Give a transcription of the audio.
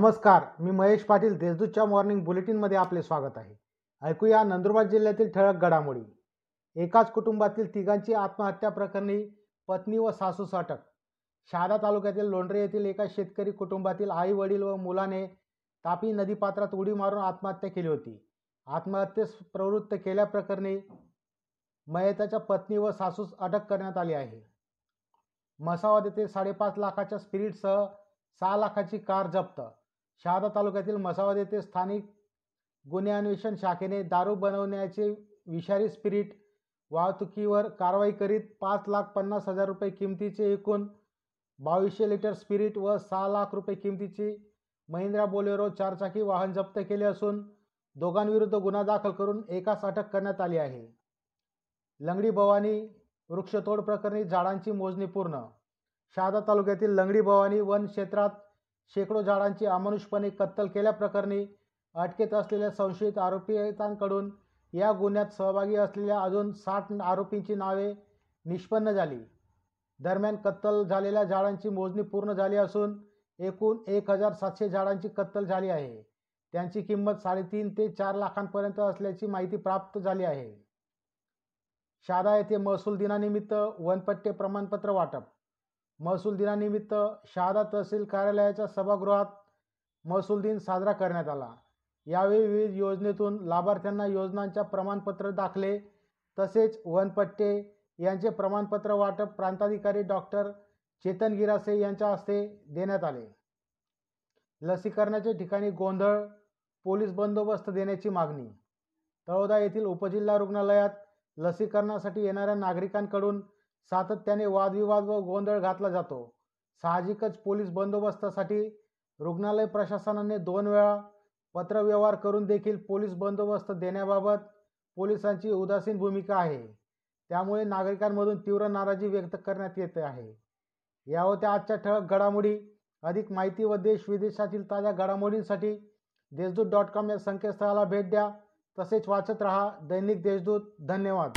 नमस्कार मी महेश पाटील देशदूतच्या मॉर्निंग बुलेटिनमध्ये आपले स्वागत आहे. ऐकूया नंदुरबार जिल्ह्यातील ठळक घडामोडी. एकाच कुटुंबातील तिघांची आत्महत्या प्रकरणी पत्नी व सासूस अटक शहादा तालुक्यातील लोंढरे येथील एका शेतकरी कुटुंबातील आई वडील व मुलाने तापी नदीपात्रात उडी मारून आत्महत्या केली होती. आत्महत्येस प्रवृत्त केल्याप्रकरणी मयताच्या पत्नी व सासूस अटक करण्यात आली आहे. मसावद येथे साडेपाच लाखाच्या स्पिरिटसह सहा लाखाची कार जप्त शहादा तालुक्यातील मसावद येथे स्थानिक गुन्हे अन्वेषण शाखेने दारू बनवण्याचे विषारी स्पिरिट वाहतुकीवर कारवाई करीत पाच लाख पन्नास हजार रुपये किमतीचे एकूण बावीसशे लिटर स्पिरिट व सहा लाख रुपये किमतीची महिंद्रा बोलेरो चारचाकी वाहन जप्त केले असून दोघांविरुद्ध गुन्हा दाखल करून एकास अटक करण्यात आली आहे. लंगडी भवानी वृक्षतोड प्रकरणी झाडांची मोजणी पूर्ण. शहादा तालुक्यातील लंगडी भवानी वन क्षेत्रात शेकडो झाडांची अमानुषपणे कत्तल केल्याप्रकरणी अटकेत असलेल्या संशयित आरोपितांकडून या गुन्ह्यात सहभागी असलेल्या अजून साठ आरोपींची नावे निष्पन्न झाली. दरम्यान कत्तल झालेल्या झाडांची मोजणी पूर्ण झाली असून एकूण एक हजार सातशे झाडांची कत्तल झाली आहे. त्यांची किंमत साडेतीन ते चार लाखांपर्यंत असल्याची माहिती प्राप्त झाली आहे. शादा येथे महसूल दिनानिमित्त वनपट्टे प्रमाणपत्र वाटप महसूल दिनानिमित्त शहादा तहसील कार्यालयाच्या सभागृहात महसूल दिन साजरा करण्यात आला. यावेळी विविध योजनेतून लाभार्थ्यांना योजनांच्या प्रमाणपत्र दाखले तसेच वनपट्टे यांचे प्रमाणपत्र वाटप प्रांताधिकारी डॉक्टर चेतन गिरासे यांच्या हस्ते देण्यात आले. लसीकरणाच्या ठिकाणी गोंधळ पोलीस बंदोबस्त देण्याची मागणी. तळोदा येथील उपजिल्हा रुग्णालयात लसीकरणासाठी येणाऱ्या नागरिकांकडून सातत्याने वादविवाद व गोंधळ घातला जातो. साहजिकच पोलीस बंदोबस्तासाठी रुग्णालय प्रशासनाने दोन वेळा पत्रव्यवहार करून देखील पोलीस बंदोबस्त देण्याबाबत पोलिसांची उदासीन भूमिका आहे. त्यामुळे नागरिकांमधून तीव्र नाराजी व्यक्त करण्यात येत आहे. या होत्या आजच्या ठळक घडामोडी. अधिक माहिती व देश विदेशातील ताज्या घडामोडींसाठी देशदूत डॉट कॉम या संकेतस्थळाला भेट द्या. तसेच वाचत रहा दैनिक देशदूत. धन्यवाद.